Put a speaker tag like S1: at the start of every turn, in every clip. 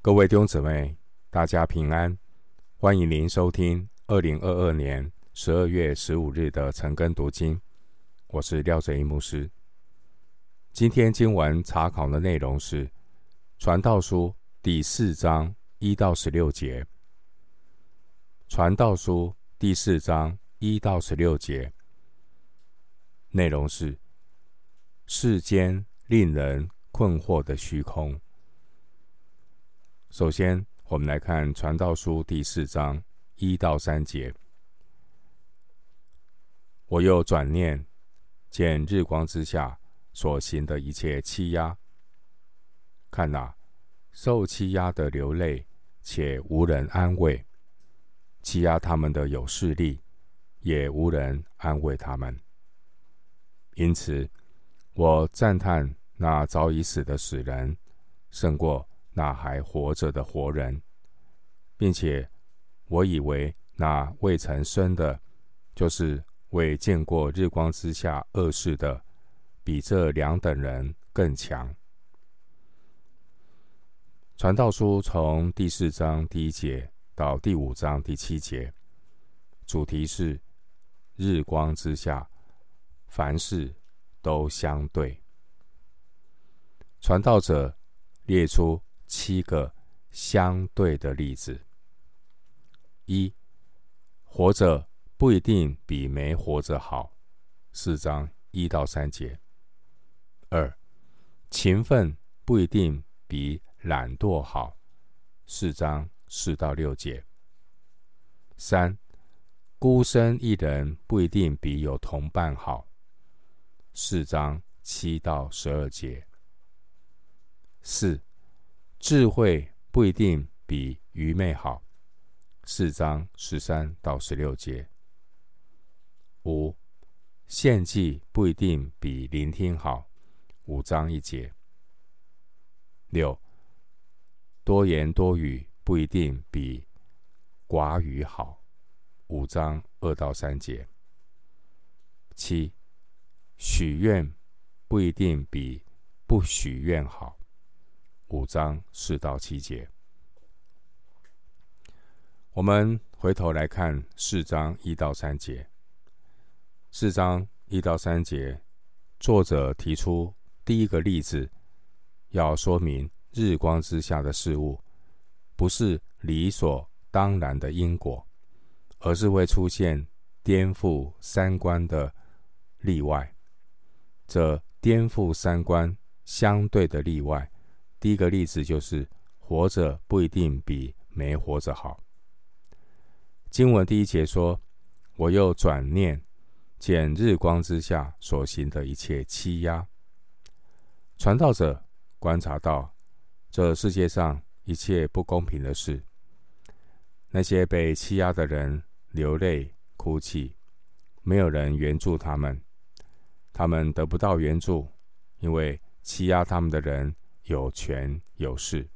S1: 各位弟兄姊妹，大家平安！欢迎您收听二零二二年十二月十五日的晨更读经。我是廖哲一牧师。今天经文查考的内容是《传道书》第四章一到十六节。《传道书》第四章一到十六节内容是世间令人困惑的虚空。首先，我们来看《传道书》第四章一到三节。我又转念，见日光之下所行的一切欺压，看哪，受欺压的流泪，且无人安慰；欺压他们的有势力，也无人安慰他们。因此，我赞叹那早已死的死人，胜过。那还活着的活人，并且我以为那未曾生的，就是未见过日光之下恶事的，比这两等人更强。传道书从第四章第一节到第五章第七节，主题是日光之下，凡事都相对。传道者列出。七个相对的例子：一、活着不一定比没活着好，四章一到三节；二、勤奋不一定比懒惰好，四章四到六节；三、孤身一人不一定比有同伴好，四章七到十二节；四、智慧不一定比愚昧好，四章十三到十六节。五、献祭不一定比聆听好，五章一节。六、多言多语不一定比寡语好，五章二到三节。七、许愿不一定比不许愿好。五章四到七节，我们回头来看四章一到三节。四章一到三节，作者提出第一个例子，要说明日光之下的事物不是理所当然的因果，而是会出现颠覆三观的例外。这颠覆三观相对的例外。第一个例子就是活着不一定比没活着好。经文第一节说：“我又转念，见日光之下所行的一切欺压。”传道者观察到这世界上一切不公平的事，那些被欺压的人流泪哭泣，没有人援助他们，他们得不到援助，因为欺压他们的人。有权有势。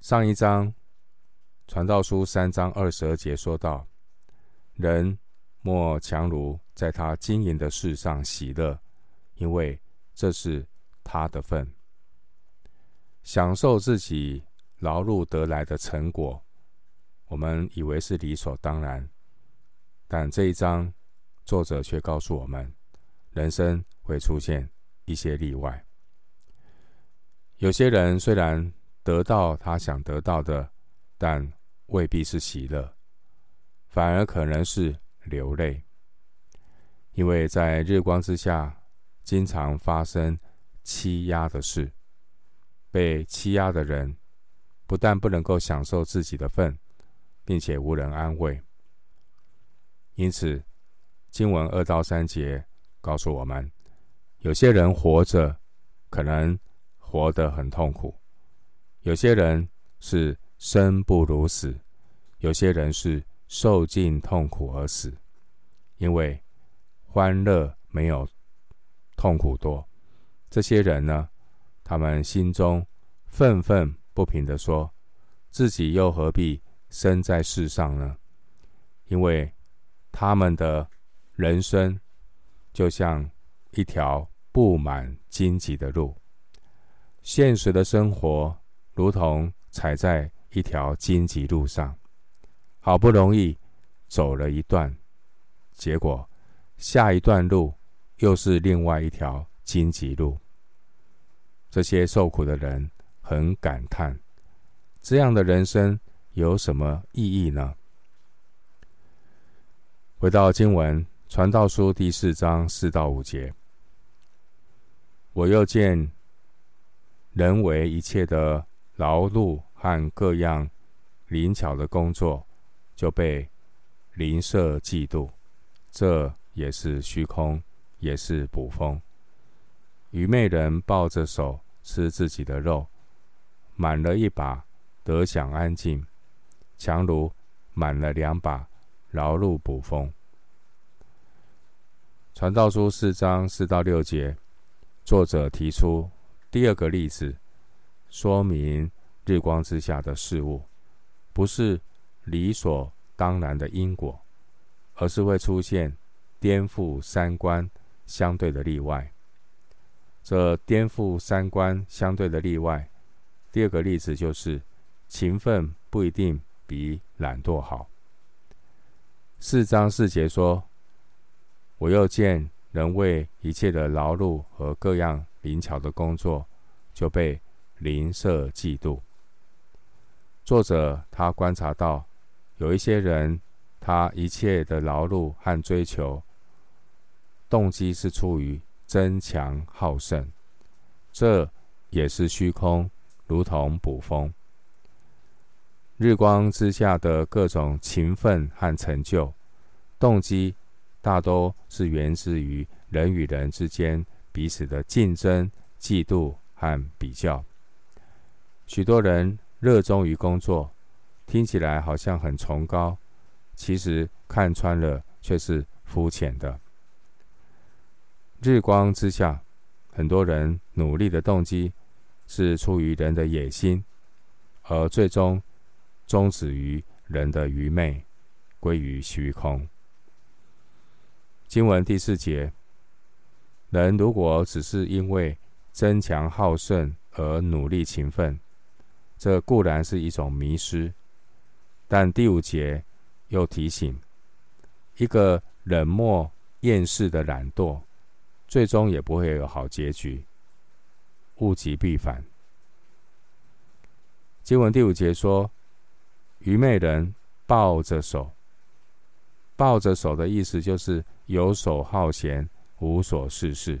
S1: 上一章传道书三章二十二节说到：“人莫强如在他经营的事上喜乐，因为这是他的份。享受自己劳碌得来的成果，我们以为是理所当然，但这一章作者却告诉我们，人生会出现一些例外。”有些人虽然得到他想得到的，但未必是喜乐，反而可能是流泪，因为在日光之下，经常发生欺压的事。被欺压的人不但不能够享受自己的份，并且无人安慰。因此，经文二到三节告诉我们，有些人活着可能。活得很痛苦，有些人是生不如死，有些人是受尽痛苦而死。因为欢乐没有痛苦多，这些人呢，他们心中愤愤不平地说：“自己又何必生在世上呢？”因为他们的人生就像一条布满荆棘的路。现实的生活如同踩在一条荆棘路上，好不容易走了一段，结果下一段路又是另外一条荆棘路。这些受苦的人很感叹：这样的人生有什么意义呢？回到经文，《传道书》第四章四到五节，我又见人为一切的劳碌和各样灵巧的工作，就被邻舍嫉妒，这也是虚空，也是捕风。愚昧人抱着手吃自己的肉，满了一把得享安静，强如满了两把。劳碌捕风。传道书四章四到六节，作者提出第二个例子，说明日光之下的事物不是理所当然的因果，而是会出现颠覆三观相对的例外。这颠覆三观相对的例外，第二个例子就是勤奋不一定比懒惰好。四章四节说：“我又见人为一切的劳碌和各样灵巧的工作，就被灵舍嫉妒。”作者他观察到，有一些人，他一切的劳碌和追求，动机是出于争强好胜，这也是虚空，如同捕风。日光之下的各种勤奋和成就，动机大都是源自于人与人之间彼此的竞争、嫉妒和比较。许多人热衷于工作，听起来好像很崇高，其实看穿了却是肤浅的。日光之下，很多人努力的动机是出于人的野心，而最终。终止于人的愚昧，归于虚空。经文第四节，人如果只是因为争强好胜而努力勤奋，这固然是一种迷失。但第五节又提醒，一个冷漠厌世的懒惰，最终也不会有好结局，物极必反。经文第五节说。愚昧人抱着手，抱着手的意思就是游手好闲、无所事事。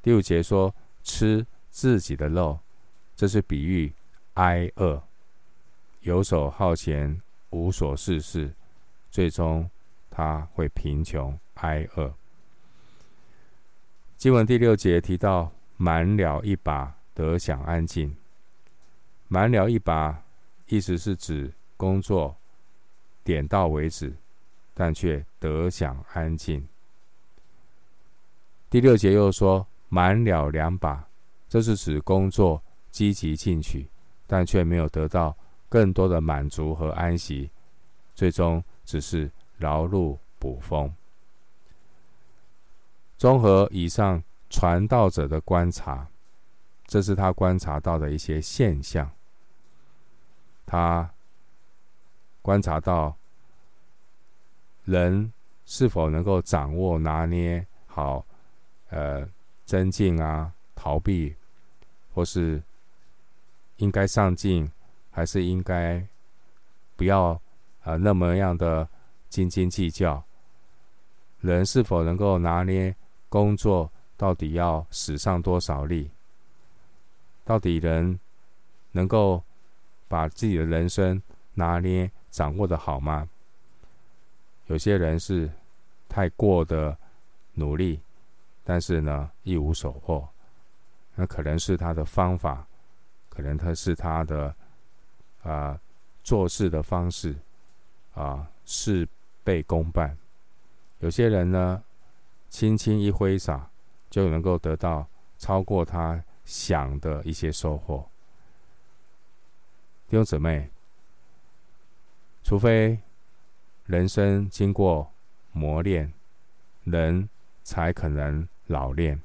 S1: 第五节说吃自己的肉，这是比喻挨饿，游手好闲、无所事事，最终他会贫穷挨饿。经文第六节提到满了一把得享安静，满了一把。意思是指工作点到为止，但却得享安静。第六节又说满了两把，这是指工作积极进取，但却没有得到更多的满足和安息，最终只是劳碌补风。综合以上传道者的观察，这是他观察到的一些现象。他观察到人是否能够掌握拿捏好，呃，增进啊，逃避，或是应该上进，还是应该不要啊、呃、那么样的斤斤计较？人是否能够拿捏工作到底要使上多少力？到底人能够？把自己的人生拿捏掌握的好吗？有些人是太过的努力，但是呢一无所获。那可能是他的方法，可能他是他的啊、做事的方式啊事倍功半。有些人呢轻轻一挥洒就能够得到超过他想的一些收获。弟兄姊妹，除非人生经过磨练，人才可能老练。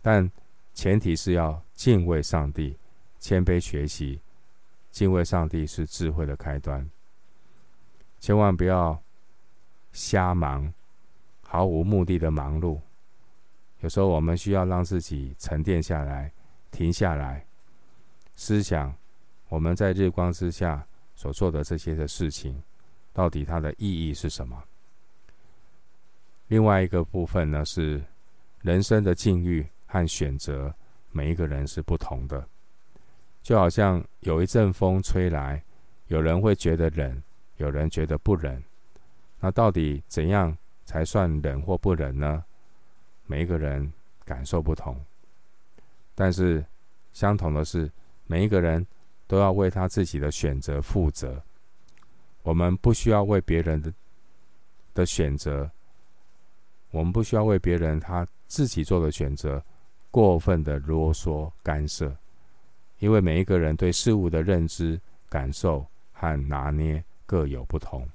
S1: 但前提是要敬畏上帝，谦卑学习，敬畏上帝是智慧的开端。千万不要瞎忙，毫无目的的忙碌。有时候我们需要让自己沉淀下来，停下来，思想我们在日光之下所做的这些的事情，到底它的意义是什么？另外一个部分呢，是人生的境遇和选择，每一个人是不同的。就好像有一阵风吹来，有人会觉得冷，有人觉得不冷。那到底怎样才算冷或不冷呢？每一个人感受不同，但是相同的是，每一个人都要为他自己的选择负责。我们不需要为别人的的选择，我们不需要为别人他自己做的选择过分的啰嗦干涉，因为每一个人对事物的认知、感受和拿捏各有不同。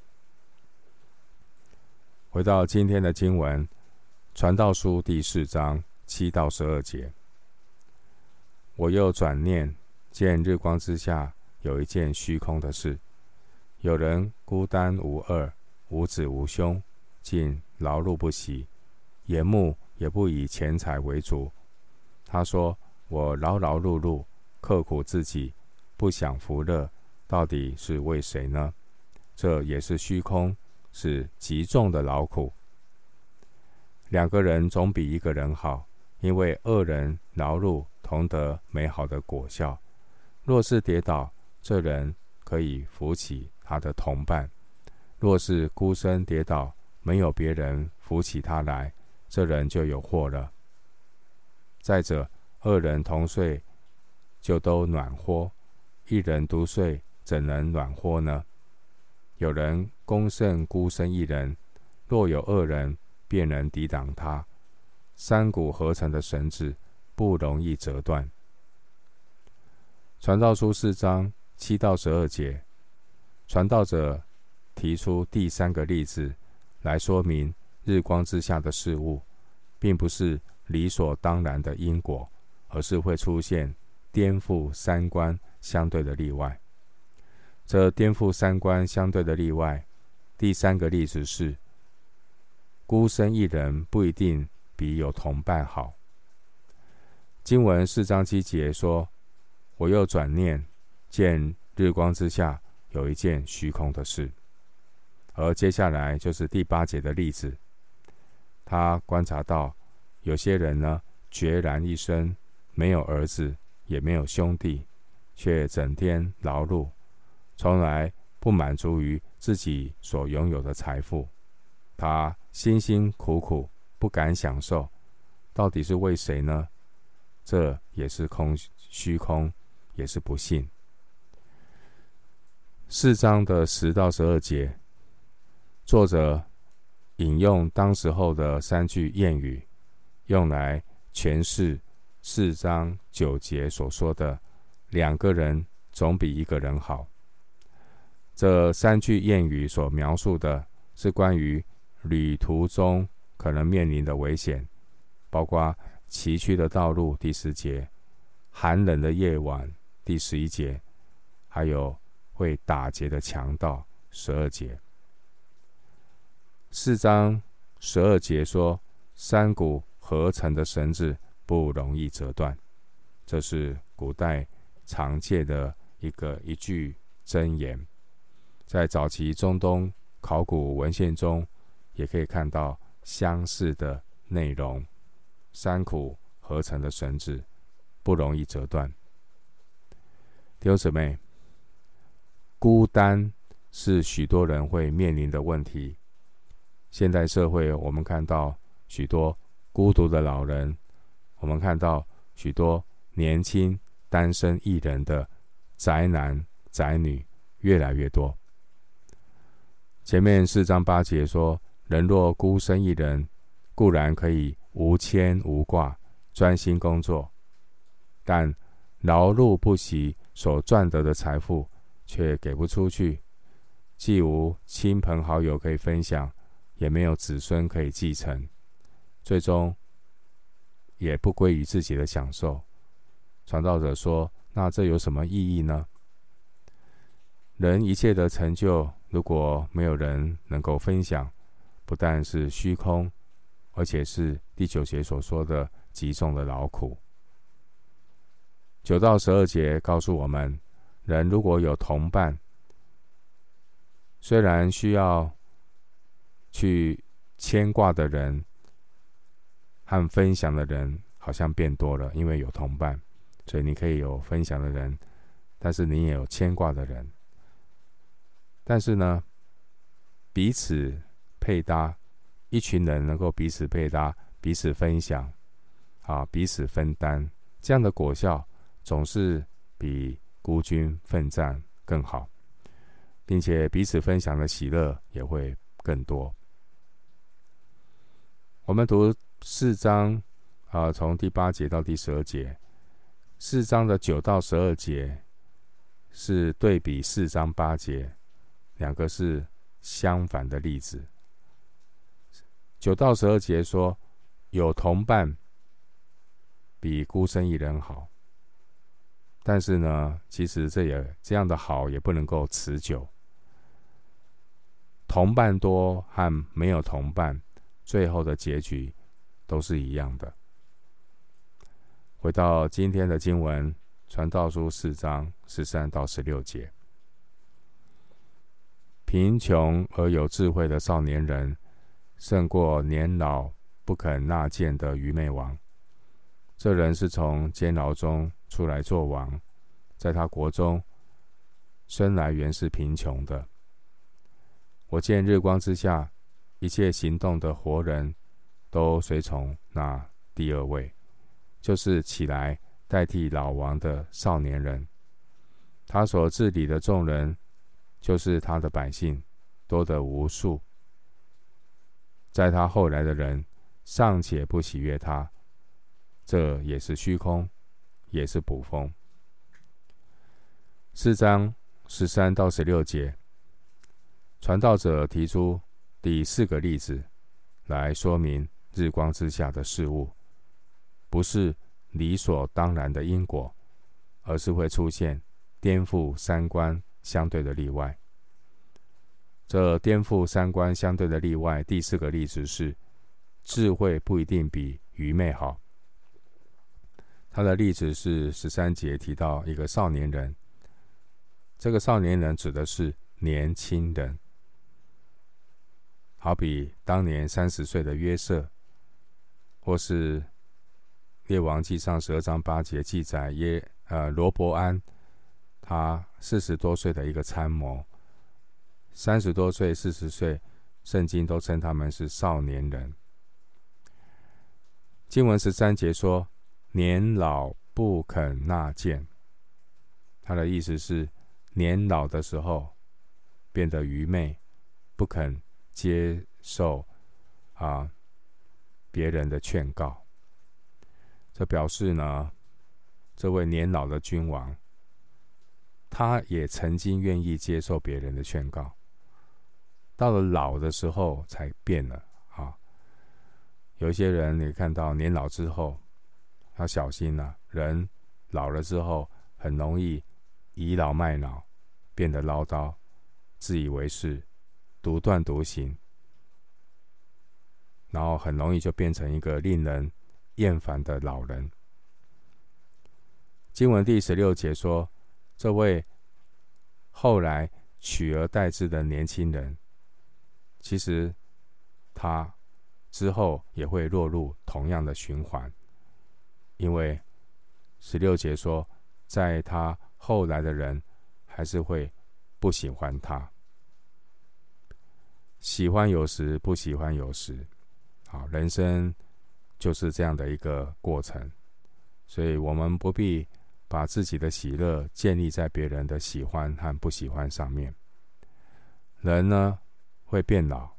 S1: 回到今天的经文。传道书第四章七到十二节，我又转念见日光之下有一件虚空的事，有人孤单无二，无子无兄，竟劳碌不息，眼目也不以钱财为主。他说：“我劳劳碌碌，刻苦自己，不享福乐，到底是为谁呢？这也是虚空，是极重的劳苦。”两个人总比一个人好，因为二人劳碌同得美好的果效。若是跌倒，这人可以扶起他的同伴；若是孤身跌倒，没有别人扶起他来，这人就有祸了。再者，二人同睡，就都暖和；一人独睡，怎能暖和呢？有人攻胜孤身一人，若有二人。便能抵挡他。三股合成的绳子不容易折断。传道书四章七到十二节，传道者提出第三个例子来说明日光之下的事物，并不是理所当然的因果，而是会出现颠覆三观相对的例外。这颠覆三观相对的例外，第三个例子是。孤身一人不一定比有同伴好。经文四章七节说：“我又转念，见日光之下有一件虚空的事。”而接下来就是第八节的例子。他观察到有些人呢，孑然一身，没有儿子，也没有兄弟，却整天劳碌，从来不满足于自己所拥有的财富。他辛辛苦苦不敢享受，到底是为谁呢？这也是空虚空，也是不幸。四章的十到十二节，作者引用当时候的三句谚语，用来诠释四章九节所说的“两个人总比一个人好”。这三句谚语所描述的是关于。旅途中可能面临的危险，包括崎岖的道路（第十节）、寒冷的夜晚（第十一节），还有会打劫的强盗（十二节）。四章十二节说：“三股合成的绳子不容易折断。”这是古代常见的一个一句箴言，在早期中东考古文献中。也可以看到相似的内容，三股合成的绳子不容易折断。弟兄姊妹，孤单是许多人会面临的问题。现代社会，我们看到许多孤独的老人，我们看到许多年轻单身一人的宅男宅女越来越多。前面四章八节说。人若孤身一人，固然可以无牵无挂，专心工作；但劳碌不息所赚得的财富，却给不出去，既无亲朋好友可以分享，也没有子孙可以继承，最终也不归于自己的享受。传道者说：“那这有什么意义呢？人一切的成就，如果没有人能够分享，不但是虚空，而且是第九节所说的极重的劳苦。九到十二节告诉我们，人如果有同伴，虽然需要去牵挂的人和分享的人好像变多了，因为有同伴，所以你可以有分享的人，但是你也有牵挂的人。但是呢，彼此配搭，一群人能够彼此配搭、彼此分享，啊，彼此分担，这样的果效总是比孤军奋战更好，并且彼此分享的喜乐也会更多。我们读四章，啊，从第八节到第十二节，四章的九到十二节是对比四章八节。两个是相反的例子。九到十二节说，有同伴比孤身一人好，但是呢，其实这也这样的好也不能够持久。同伴多和没有同伴，最后的结局都是一样的。回到今天的经文，《传道书》四章十三到十六节。贫穷而有智慧的少年人，胜过年老不肯纳谏的愚昧王。这人是从监牢中出来做王，在他国中生来原是贫穷的。我见日光之下一切行动的活人，都随从那第二位，就是起来代替老王的少年人。他所治理的众人。就是他的百姓多得无数，在他后来的人尚且不喜悦他，这也是虚空，也是捕风。四章十三到十六节，传道者提出第四个例子来说明日光之下的事物，不是理所当然的因果，而是会出现颠覆三观。相对的例外，这颠覆三观相对的例外。第四个例子是，智慧不一定比愚昧好。他的例子是十三节提到一个少年人，这个少年人指的是年轻人，好比当年三十岁的约瑟，或是列王记上十二章八节记载耶呃罗伯安。他四十多岁的一个参谋，三十多岁、四十岁，圣经都称他们是少年人。经文十三节说：“年老不肯纳谏。”他的意思是，年老的时候变得愚昧，不肯接受啊别人的劝告。这表示呢，这位年老的君王。他也曾经愿意接受别人的劝告，到了老的时候才变了啊。有一些人，你看到年老之后，要小心了。人老了之后，很容易倚老卖老，变得唠叨、自以为是、独断独行，然后很容易就变成一个令人厌烦的老人。经文第十六节说。这位后来取而代之的年轻人，其实他之后也会落入同样的循环，因为十六节说，在他后来的人还是会不喜欢他，喜欢有时，不喜欢有时，好，人生就是这样的一个过程，所以我们不必。把自己的喜乐建立在别人的喜欢和不喜欢上面。人呢，会变老，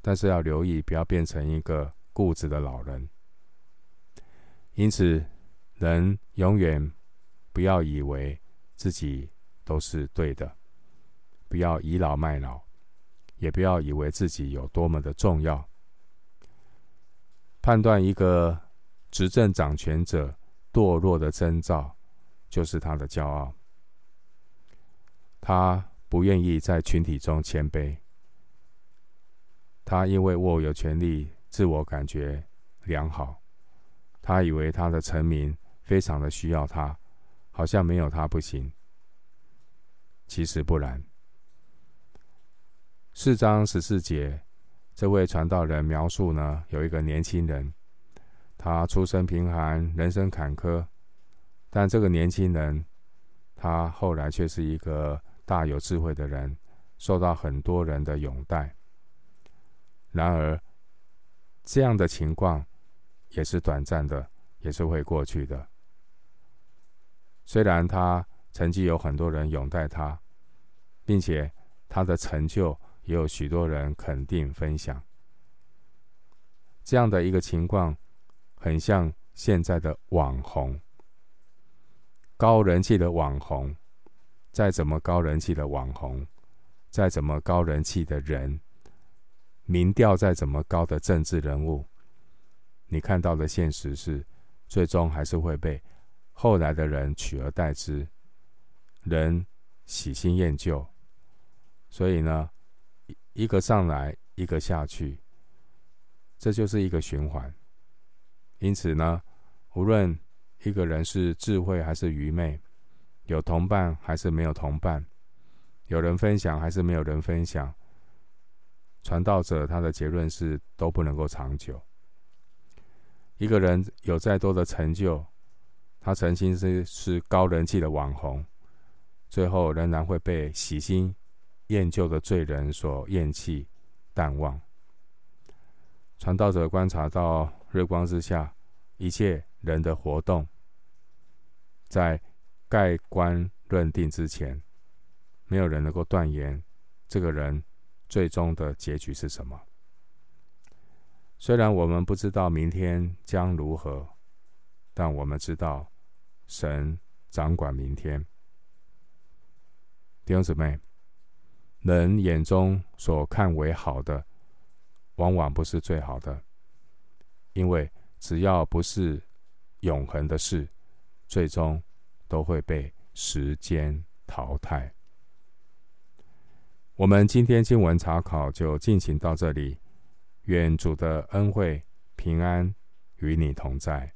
S1: 但是要留意，不要变成一个固执的老人。因此，人永远不要以为自己都是对的，不要倚老卖老，也不要以为自己有多么的重要。判断一个执政掌权者堕落的征兆。就是他的骄傲。他不愿意在群体中谦卑。他因为握有权力，自我感觉良好。他以为他的臣民非常的需要他，好像没有他不行。其实不然。四章十四节，这位传道人描述呢，有一个年轻人，他出身贫寒，人生坎坷，但这个年轻人，他后来却是一个大有智慧的人，受到很多人的拥戴。然而，这样的情况也是短暂的，也是会过去的。虽然他曾经有很多人拥戴他，并且他的成就。也有许多人肯定分享，这样的一个情况，很像现在的网红，高人气的网红，再怎么高人气的网红，再怎么高人气的人，民调再怎么高的政治人物，你看到的现实是，最终还是会被后来的人取而代之，人喜新厌旧，所以呢，一个上来，一个下去，这就是一个循环。因此呢，无论一个人是智慧还是愚昧，有同伴还是没有同伴，有人分享还是没有人分享，传道者他的结论是都不能够长久。一个人有再多的成就，他曾经是是高人气的网红，最后仍然会被喜新厌旧的罪人所厌弃、淡忘。传道者观察到日光之下一切人的活动，在盖棺论定之前，没有人能够断言这个人最终的结局是什么。虽然我们不知道明天将如何，但我们知道神掌管明天。弟兄姊妹。人眼中所看为好的，往往不是最好的，因为只要不是永恒的事，最终都会被时间淘汰。我们今天经文查考就进行到这里，愿主的恩惠平安与你同在。